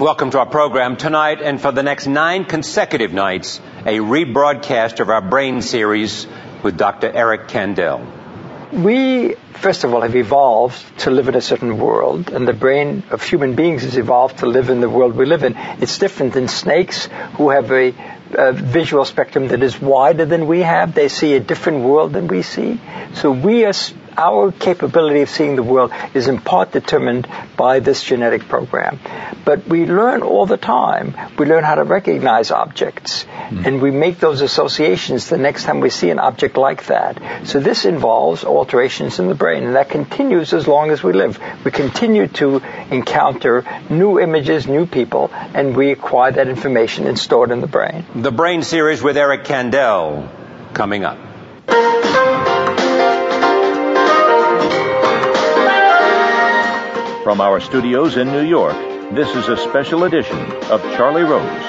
Welcome to our program tonight and for the next nine consecutive nights, a rebroadcast of our brain series with Dr. Eric Kandel. We, first of all, have evolved to live in a certain world, and the brain of human beings has evolved to live in the world we live in. It's different than snakes who have a, a visual spectrum that is wider than we have. They see a different world than we see. So we are our capability of seeing the world is in part determined by this genetic program. But we learn all the time. We learn how to recognize objects mm. and we make those associations the next time we see an object like that. So this involves alterations in the brain and that continues as long as we live. We continue to encounter new images, new people, and we acquire that information and store it in the brain. The Brain Series with Eric Kandel coming up. From our studios in New York, this is a special edition of Charlie Rose.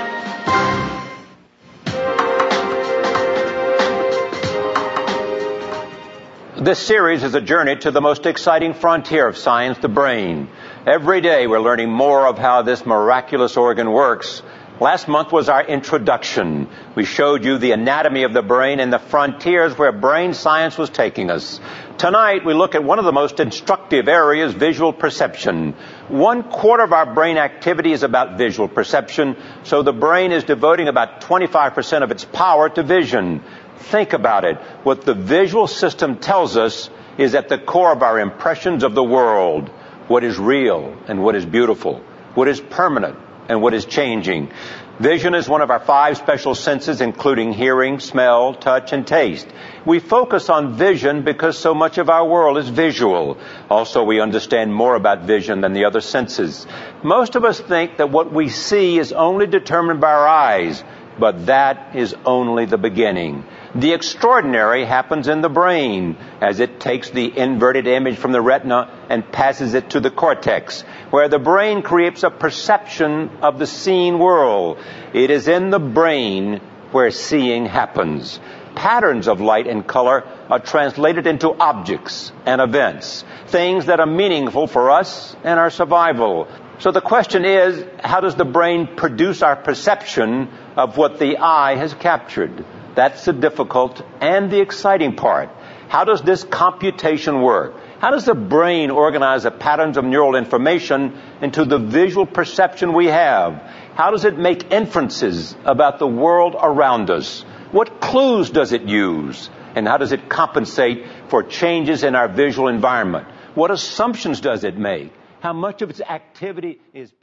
This series is a journey to the most exciting frontier of science, the brain. Every day we're learning more of how this miraculous organ works. Last month was our introduction. We showed you the anatomy of the brain and the frontiers where brain science was taking us. Tonight, we look at one of the most instructive areas, visual perception. One quarter of our brain activity is about visual perception, so the brain is devoting about 25% of its power to vision. Think about it. What the visual system tells us is at the core of our impressions of the world. What is real and what is beautiful. What is permanent and what is changing. Vision is one of our five special senses, including hearing, smell, touch, and taste. We focus on vision because so much of our world is visual. Also, we understand more about vision than the other senses. Most of us think that what we see is only determined by our eyes, but that is only the beginning. The extraordinary happens in the brain as it takes the inverted image from the retina and passes it to the cortex, where the brain creates a perception of the seen world. It is in the brain where seeing happens. Patterns of light and color are translated into objects and events, things that are meaningful for us and our survival. So the question is, how does the brain produce our perception of what the eye has captured? That's the difficult and the exciting part. How does this computation work? How does the brain organize the patterns of neural information into the visual perception we have? How does it make inferences about the world around us? What clues does it use? And how does it compensate for changes in our visual environment? What assumptions does it make? How much of its activity is